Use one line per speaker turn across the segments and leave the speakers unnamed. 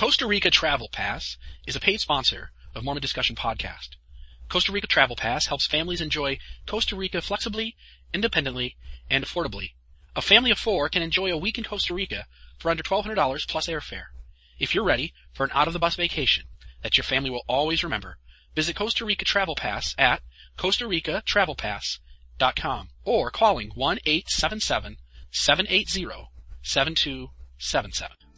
Costa Rica Travel Pass is a paid sponsor of Mormon Discussion Podcast. Costa Rica Travel Pass helps families enjoy Costa Rica flexibly, independently, and affordably. A family of four can enjoy a week in Costa Rica for under $1,200 plus airfare. If you're ready for an out-of-the-bus vacation that your family will always remember, visit Costa Rica Travel Pass at Costa Rica Travel Pass.com or calling 1-877-780-7277.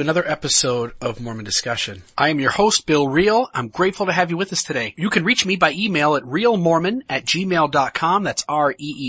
Another episode of Mormon Discussion. I am your host, Bill Reel. I'm grateful to have you with us today. You can reach me by email at reelmormon at gmail.com. That's R-E-E-L-M-O-R-M-O-N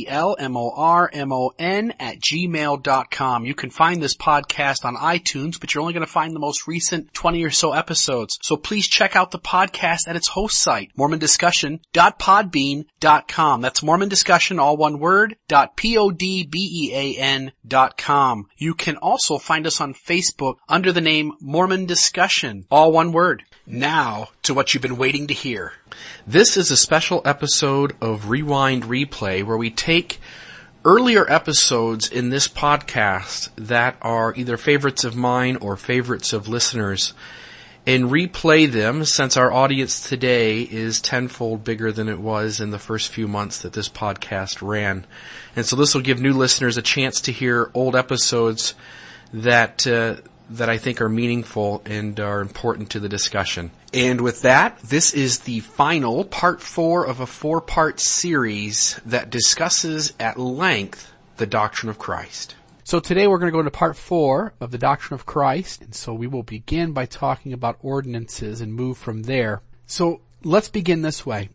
at gmail.com. You can find this podcast on iTunes, but you're only going to find the most recent 20 or so episodes. So please check out the podcast at its host site, mormondiscussion.podbean.com. That's Mormon Discussion, all one word, dot P-O-D-B-E-A-N dot com. You can also find us on Facebook under the name Mormon Discussion, all one word. Now to what you've been waiting to hear. This is a special episode of Rewind Replay where we take earlier episodes in this podcast that are either favorites of mine or favorites of listeners and replay them since our audience today is tenfold bigger than it was in the first few months that this podcast ran. And so this will give new listeners a chance to hear old episodes that uh, that I think are meaningful and are important to the discussion. And with that, this is the final part four of a four part series that discusses at length the doctrine of Christ. So today we're going to go into part four of the doctrine of Christ. And so we will begin by talking about ordinances and move from there. So let's begin this way.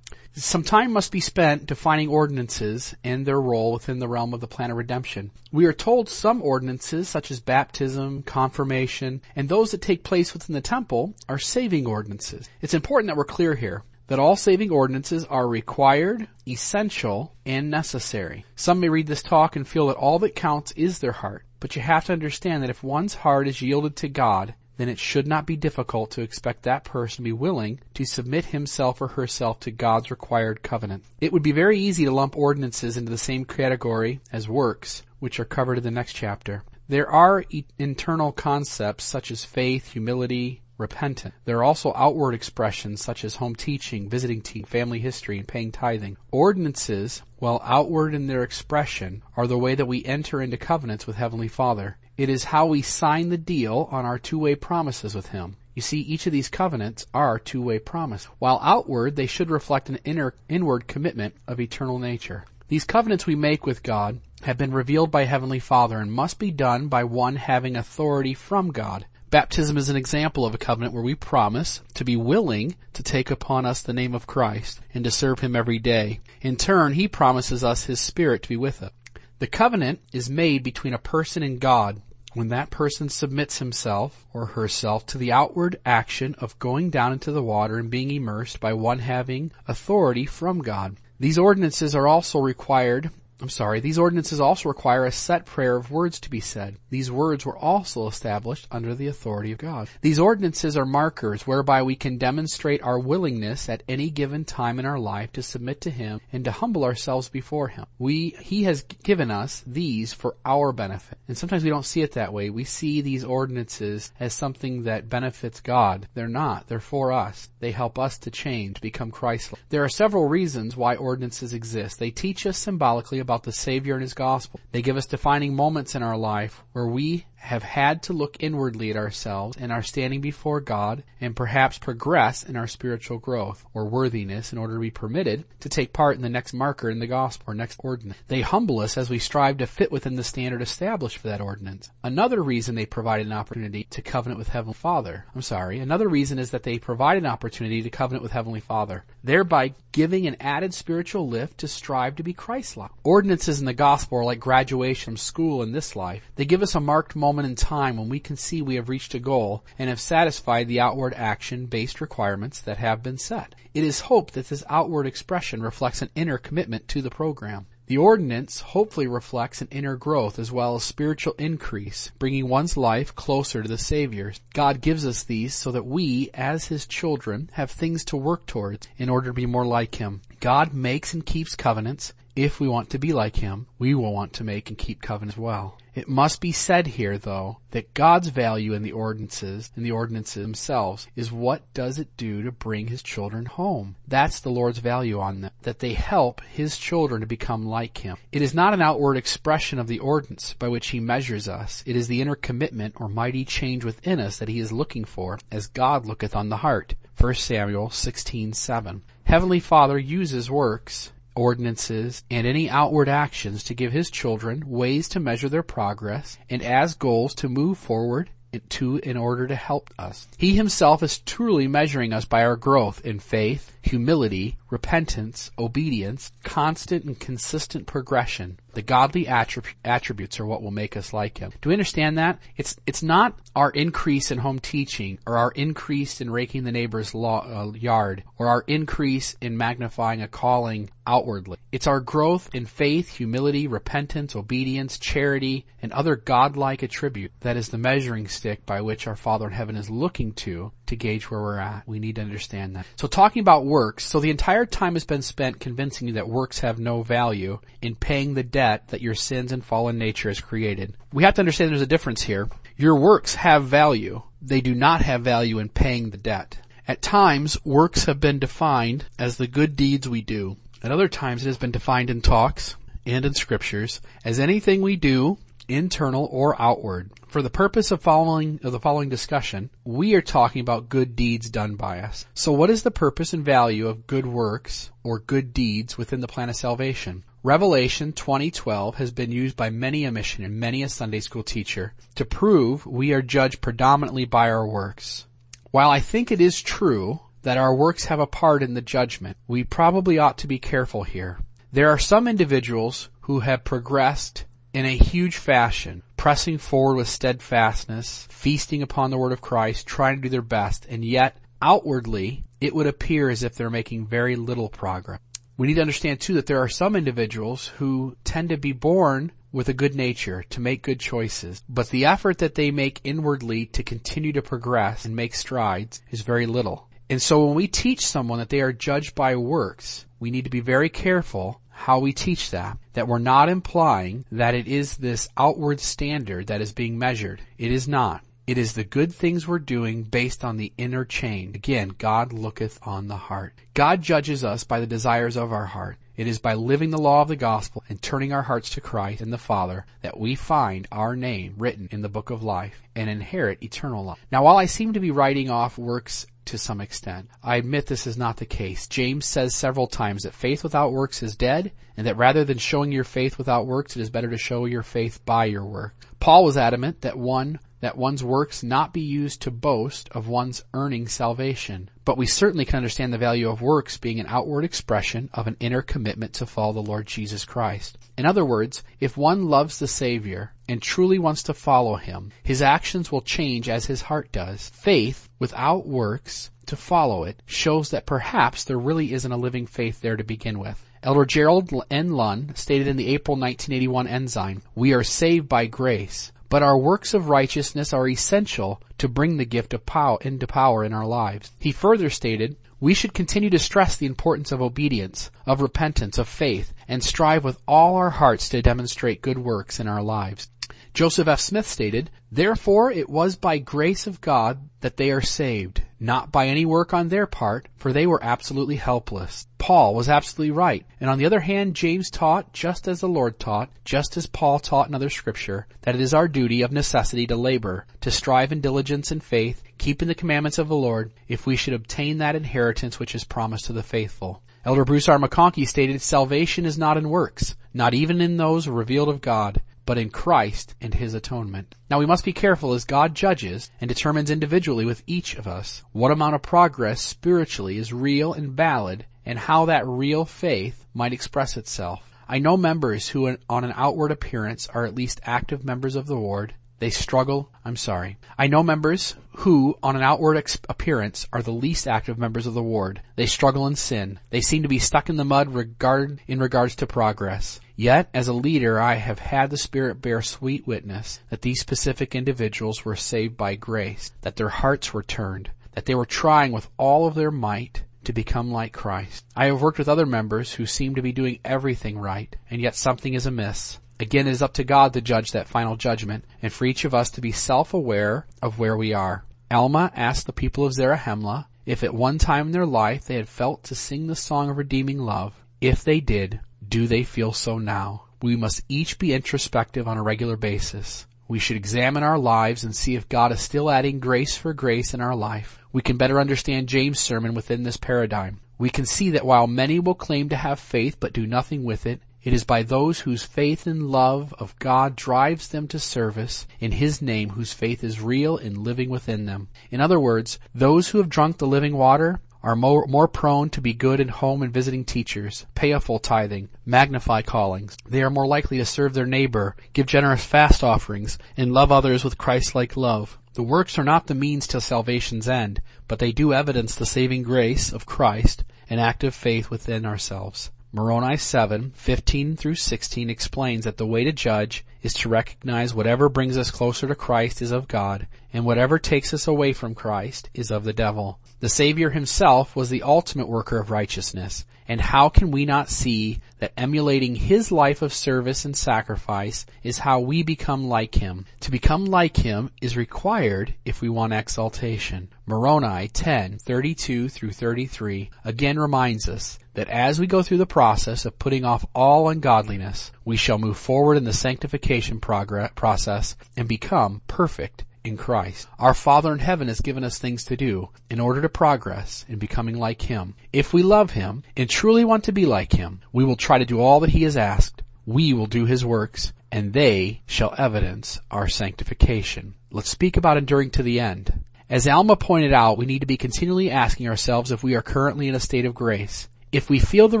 Some time must be spent defining ordinances and their role within the realm of the plan of redemption. We are told some ordinances, such as baptism, confirmation, and those that take place within the temple, are saving ordinances. It's important that we're clear here that all saving ordinances are required, essential, and necessary. Some may read this talk and feel that all that counts is their heart, but you have to understand that if one's heart is yielded to God, then it should not be difficult to expect that person to be willing to submit himself or herself to God's required covenant. It would be very easy to lump ordinances into the same category as works, which are covered in the next chapter. There are e- internal concepts such as faith, humility, repentance. There are also outward expressions such as home teaching, visiting team, family history, and paying tithing. Ordinances, while outward in their expression, are the way that we enter into covenants with Heavenly Father. It is how we sign the deal on our two-way promises with Him. You see, each of these covenants are two-way promise. While outward, they should reflect an inner, inward commitment of eternal nature. These covenants we make with God have been revealed by Heavenly Father and must be done by one having authority from God. Baptism is an example of a covenant where we promise to be willing to take upon us the name of Christ and to serve Him every day. In turn, He promises us His Spirit to be with us. The covenant is made between a person and God when that person submits himself or herself to the outward action of going down into the water and being immersed by one having authority from God. These ordinances are also required I'm sorry, these ordinances also require a set prayer of words to be said. These words were also established under the authority of God. These ordinances are markers whereby we can demonstrate our willingness at any given time in our life to submit to Him and to humble ourselves before Him. We, He has given us these for our benefit. And sometimes we don't see it that way. We see these ordinances as something that benefits God. They're not. They're for us. They help us to change, become Christ-like. There are several reasons why ordinances exist. They teach us symbolically about the Savior and His gospel. They give us defining moments in our life where we have had to look inwardly at ourselves and our standing before God and perhaps progress in our spiritual growth or worthiness in order to be permitted to take part in the next marker in the gospel or next ordinance. They humble us as we strive to fit within the standard established for that ordinance. Another reason they provide an opportunity to covenant with Heavenly Father. I'm sorry. Another reason is that they provide an opportunity to covenant with Heavenly Father, thereby giving an added spiritual lift to strive to be Christ-like. Ordinances in the gospel are like graduation from school in this life. They give us a marked moment in time when we can see we have reached a goal and have satisfied the outward action-based requirements that have been set. It is hoped that this outward expression reflects an inner commitment to the program. The ordinance hopefully reflects an inner growth as well as spiritual increase, bringing one's life closer to the Savior. God gives us these so that we, as His children, have things to work towards in order to be more like Him. God makes and keeps covenants. If we want to be like Him, we will want to make and keep covenants well. It must be said here, though, that God's value in the ordinances in the ordinances themselves is what does it do to bring His children home. That's the Lord's value on them, that they help His children to become like Him. It is not an outward expression of the ordinance by which He measures us. It is the inner commitment or mighty change within us that He is looking for, as God looketh on the heart. 1 Samuel 16:7. Heavenly Father uses works ordinances, and any outward actions to give his children ways to measure their progress and as goals to move forward to in order to help us. He himself is truly measuring us by our growth in faith, humility, repentance, obedience, constant and consistent progression. The godly attrib- attributes are what will make us like him. Do we understand that? It's, it's not our increase in home teaching or our increase in raking the neighbor's uh, yard or our increase in magnifying a calling outwardly. It's our growth in faith, humility, repentance, obedience, charity, and other godlike attribute that is the measuring stick by which our Father in heaven is looking to to gauge where we're at. We need to understand that. So talking about works, so the entire time has been spent convincing you that works have no value in paying the debt that your sins and fallen nature has created. We have to understand there's a difference here. Your works have value. They do not have value in paying the debt. At times, works have been defined as the good deeds we do. At other times, it has been defined in talks and in scriptures as anything we do internal or outward. For the purpose of following of the following discussion, we are talking about good deeds done by us. So what is the purpose and value of good works or good deeds within the plan of salvation? Revelation 2012 has been used by many a missionary and many a Sunday school teacher to prove we are judged predominantly by our works. While I think it is true that our works have a part in the judgment, we probably ought to be careful here. There are some individuals who have progressed in a huge fashion, pressing forward with steadfastness, feasting upon the word of Christ, trying to do their best, and yet outwardly it would appear as if they're making very little progress. We need to understand too that there are some individuals who tend to be born with a good nature, to make good choices, but the effort that they make inwardly to continue to progress and make strides is very little. And so when we teach someone that they are judged by works, we need to be very careful how we teach that, that we're not implying that it is this outward standard that is being measured. It is not. It is the good things we're doing based on the inner chain. Again, God looketh on the heart. God judges us by the desires of our heart. It is by living the law of the gospel and turning our hearts to Christ and the Father that we find our name written in the book of life and inherit eternal life. Now while I seem to be writing off works to some extent. I admit this is not the case. James says several times that faith without works is dead, and that rather than showing your faith without works, it is better to show your faith by your work. Paul was adamant that one that one's works not be used to boast of one's earning salvation. But we certainly can understand the value of works being an outward expression of an inner commitment to follow the Lord Jesus Christ. In other words, if one loves the Savior and truly wants to follow Him, his actions will change as his heart does. Faith without works to follow it shows that perhaps there really isn't a living faith there to begin with. Elder Gerald N. Lund stated in the April 1981 Ensign, we are saved by grace, but our works of righteousness are essential to bring the gift of power into power in our lives. He further stated, we should continue to stress the importance of obedience, of repentance, of faith, and strive with all our hearts to demonstrate good works in our lives. Joseph F. Smith stated, Therefore it was by grace of God that they are saved, not by any work on their part, for they were absolutely helpless. Paul was absolutely right. And on the other hand, James taught, just as the Lord taught, just as Paul taught in other scripture, that it is our duty of necessity to labor, to strive in diligence and faith, keeping the commandments of the Lord, if we should obtain that inheritance which is promised to the faithful. Elder Bruce R. McConkie stated, salvation is not in works, not even in those revealed of God but in Christ and His atonement. Now we must be careful as God judges and determines individually with each of us what amount of progress spiritually is real and valid and how that real faith might express itself. I know members who on an outward appearance are at least active members of the ward. They struggle, I'm sorry. I know members who, on an outward ex- appearance, are the least active members of the ward. They struggle in sin. They seem to be stuck in the mud regard, in regards to progress. Yet, as a leader, I have had the Spirit bear sweet witness that these specific individuals were saved by grace, that their hearts were turned, that they were trying with all of their might to become like Christ. I have worked with other members who seem to be doing everything right, and yet something is amiss. Again, it is up to God to judge that final judgment, and for each of us to be self-aware of where we are. Alma asked the people of Zarahemla if at one time in their life they had felt to sing the song of redeeming love. If they did, do they feel so now? We must each be introspective on a regular basis. We should examine our lives and see if God is still adding grace for grace in our life. We can better understand James' sermon within this paradigm. We can see that while many will claim to have faith but do nothing with it, it is by those whose faith and love of God drives them to service in His name whose faith is real and living within them. In other words, those who have drunk the living water are more, more prone to be good at home and visiting teachers, pay a full tithing, magnify callings. They are more likely to serve their neighbor, give generous fast offerings, and love others with Christ-like love. The works are not the means to salvation's end, but they do evidence the saving grace of Christ and active faith within ourselves. Moroni 7, 15 through 16 explains that the way to judge is to recognize whatever brings us closer to Christ is of God, and whatever takes us away from Christ is of the devil. The Savior himself was the ultimate worker of righteousness, and how can we not see that emulating his life of service and sacrifice is how we become like him? To become like him is required if we want exaltation. Moroni 10, 32 through 33 again reminds us that as we go through the process of putting off all ungodliness, we shall move forward in the sanctification process and become perfect in Christ. Our Father in heaven has given us things to do in order to progress in becoming like Him. If we love Him and truly want to be like Him, we will try to do all that He has asked. We will do His works and they shall evidence our sanctification. Let's speak about enduring to the end. As Alma pointed out, we need to be continually asking ourselves if we are currently in a state of grace. If we feel the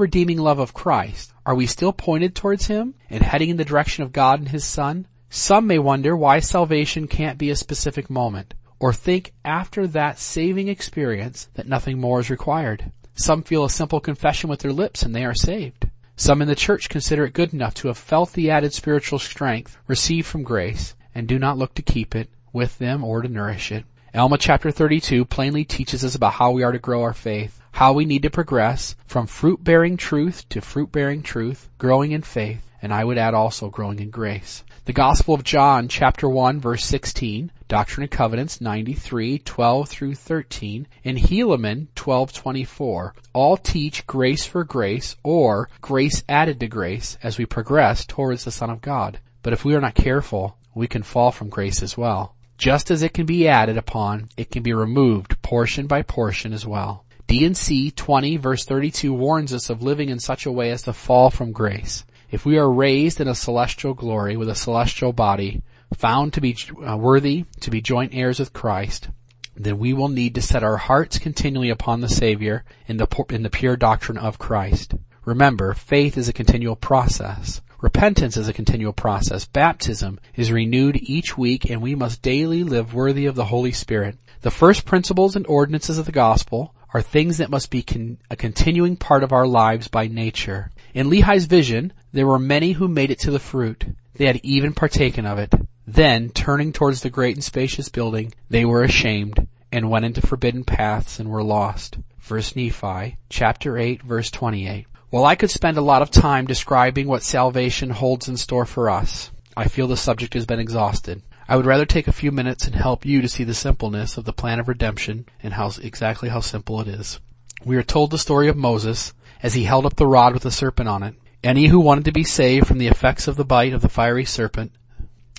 redeeming love of Christ, are we still pointed towards Him and heading in the direction of God and His Son? Some may wonder why salvation can't be a specific moment, or think after that saving experience that nothing more is required. Some feel a simple confession with their lips and they are saved. Some in the church consider it good enough to have felt the added spiritual strength received from grace and do not look to keep it with them or to nourish it. Alma chapter 32 plainly teaches us about how we are to grow our faith, how we need to progress from fruit bearing truth to fruit bearing truth, growing in faith, and I would add also growing in grace. The Gospel of John, chapter 1, verse 16, Doctrine and Covenants 93, 12 through 13, and Helaman 12:24 all teach grace for grace or grace added to grace as we progress towards the Son of God. But if we are not careful, we can fall from grace as well. Just as it can be added upon, it can be removed portion by portion as well. D&C 20 verse 32 warns us of living in such a way as to fall from grace. If we are raised in a celestial glory with a celestial body, found to be uh, worthy to be joint heirs with Christ, then we will need to set our hearts continually upon the Savior in the, in the pure doctrine of Christ. Remember, faith is a continual process. Repentance is a continual process. Baptism is renewed each week and we must daily live worthy of the Holy Spirit. The first principles and ordinances of the gospel are things that must be con- a continuing part of our lives by nature. In Lehi's vision, there were many who made it to the fruit. They had even partaken of it. Then, turning towards the great and spacious building, they were ashamed and went into forbidden paths and were lost. First Nephi, chapter 8, verse 28. While I could spend a lot of time describing what salvation holds in store for us, I feel the subject has been exhausted. I would rather take a few minutes and help you to see the simpleness of the plan of redemption and how exactly how simple it is. We are told the story of Moses as he held up the rod with the serpent on it. Any who wanted to be saved from the effects of the bite of the fiery serpent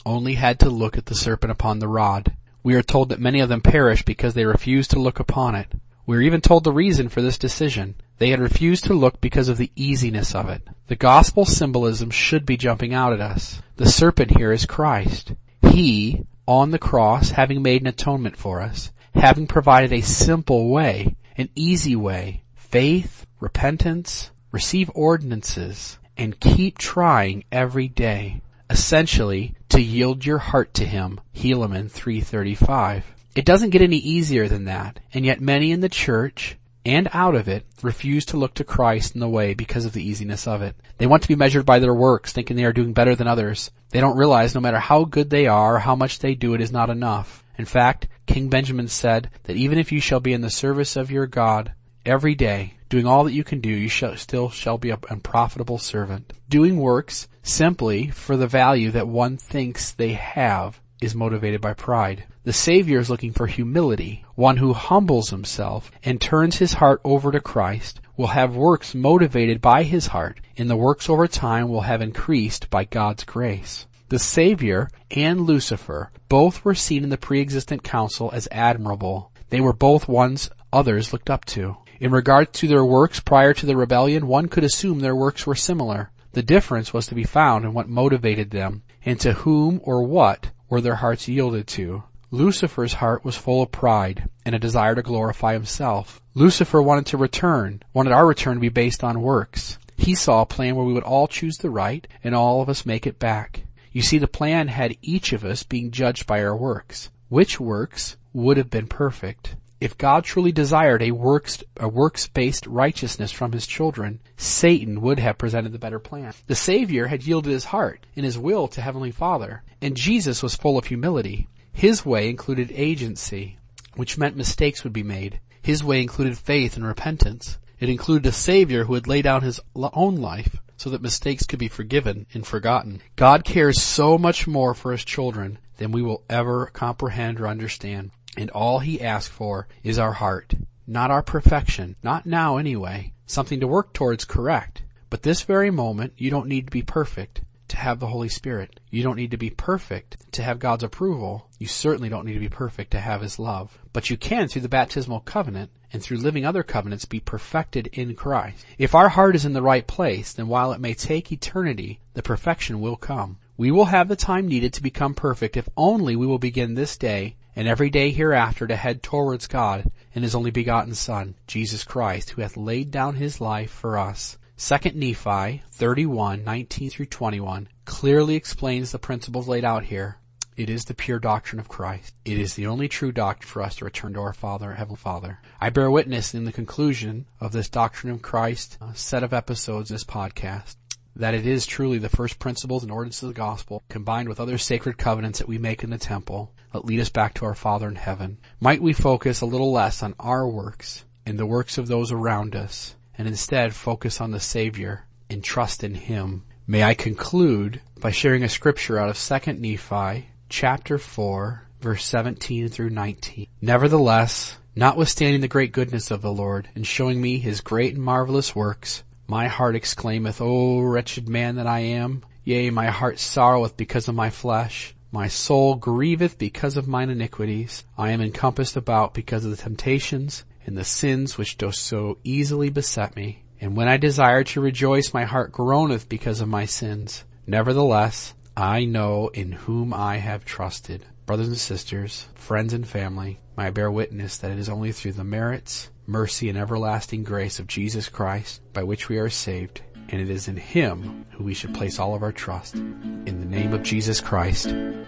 only had to look at the serpent upon the rod. We are told that many of them perished because they refused to look upon it. We are even told the reason for this decision. They had refused to look because of the easiness of it. The gospel symbolism should be jumping out at us. The serpent here is Christ. He, on the cross, having made an atonement for us, having provided a simple way, an easy way, faith, repentance, receive ordinances, and keep trying every day essentially to yield your heart to him, Helaman 335. It doesn't get any easier than that, and yet many in the church and out of it refuse to look to Christ in the way because of the easiness of it. They want to be measured by their works, thinking they are doing better than others. They don't realize no matter how good they are how much they do it is not enough. In fact, King Benjamin said that even if you shall be in the service of your God every day, doing all that you can do, you shall, still shall be a unprofitable servant. Doing works simply for the value that one thinks they have is motivated by pride. The Savior is looking for humility. One who humbles himself and turns his heart over to Christ will have works motivated by his heart, and the works over time will have increased by God's grace. The Savior and Lucifer both were seen in the pre-existent council as admirable. They were both ones others looked up to. In regard to their works prior to the rebellion, one could assume their works were similar. The difference was to be found in what motivated them, and to whom or what were their hearts yielded to. Lucifer's heart was full of pride and a desire to glorify himself. Lucifer wanted to return, wanted our return to be based on works. He saw a plan where we would all choose the right and all of us make it back. You see, the plan had each of us being judged by our works. Which works would have been perfect? If God truly desired a works, a works-based righteousness from his children, Satan would have presented the better plan. The Savior had yielded his heart and his will to Heavenly Father, and Jesus was full of humility. His way included agency, which meant mistakes would be made. His way included faith and repentance. It included a Savior who would lay down his own life so that mistakes could be forgiven and forgotten. God cares so much more for his children than we will ever comprehend or understand. And all he asks for is our heart. Not our perfection. Not now anyway. Something to work towards, correct. But this very moment, you don't need to be perfect to have the Holy Spirit. You don't need to be perfect to have God's approval. You certainly don't need to be perfect to have His love. But you can through the baptismal covenant and through living other covenants be perfected in Christ. If our heart is in the right place, then while it may take eternity, the perfection will come. We will have the time needed to become perfect if only we will begin this day and every day hereafter to head towards God and his only begotten Son, Jesus Christ, who hath laid down his life for us. 2 Nephi 31, 19 through 21 clearly explains the principles laid out here. It is the pure doctrine of Christ. It is the only true doctrine for us to return to our Father, Heavenly Father. I bear witness in the conclusion of this Doctrine of Christ set of episodes, this podcast, that it is truly the first principles and ordinances of the gospel combined with other sacred covenants that we make in the temple that lead us back to our Father in heaven. Might we focus a little less on our works and the works of those around us and instead focus on the Savior and trust in Him. May I conclude by sharing a scripture out of 2nd Nephi chapter 4 verse 17 through 19. Nevertheless, notwithstanding the great goodness of the Lord and showing me His great and marvelous works, my heart exclaimeth, O wretched man that I am! Yea, my heart sorroweth because of my flesh. My soul grieveth because of mine iniquities. I am encompassed about because of the temptations and the sins which do so easily beset me. And when I desire to rejoice, my heart groaneth because of my sins. Nevertheless, I know in whom I have trusted. Brothers and sisters, friends and family, I bear witness that it is only through the merits mercy, and everlasting grace of Jesus Christ by which we are saved, and it is in Him who we should place all of our trust. In the name of Jesus Christ,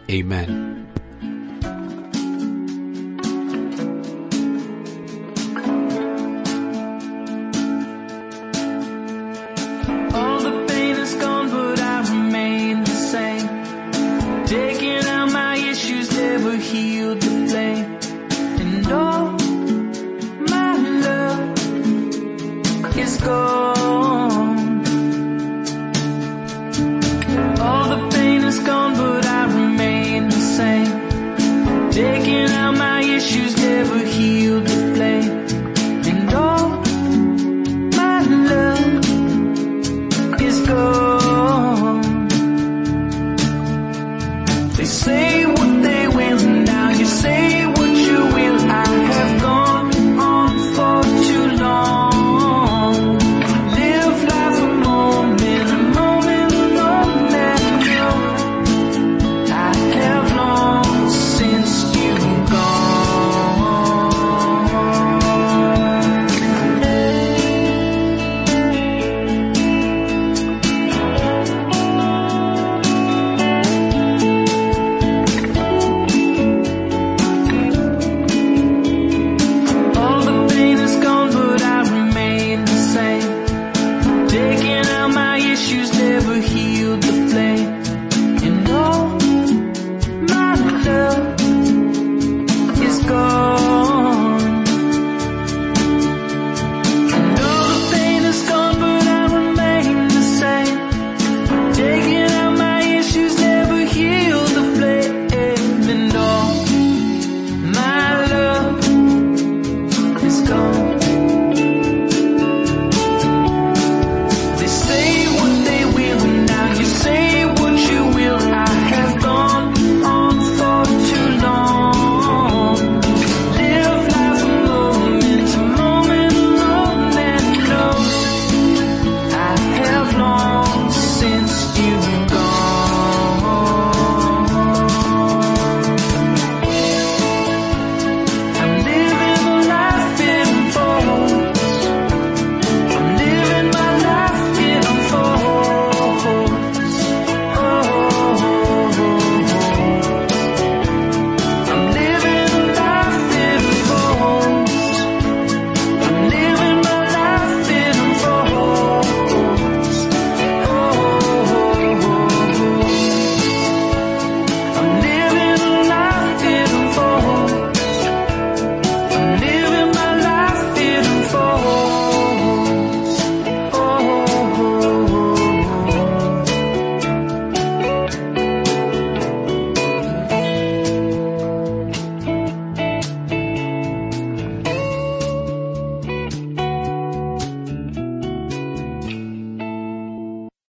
Amen.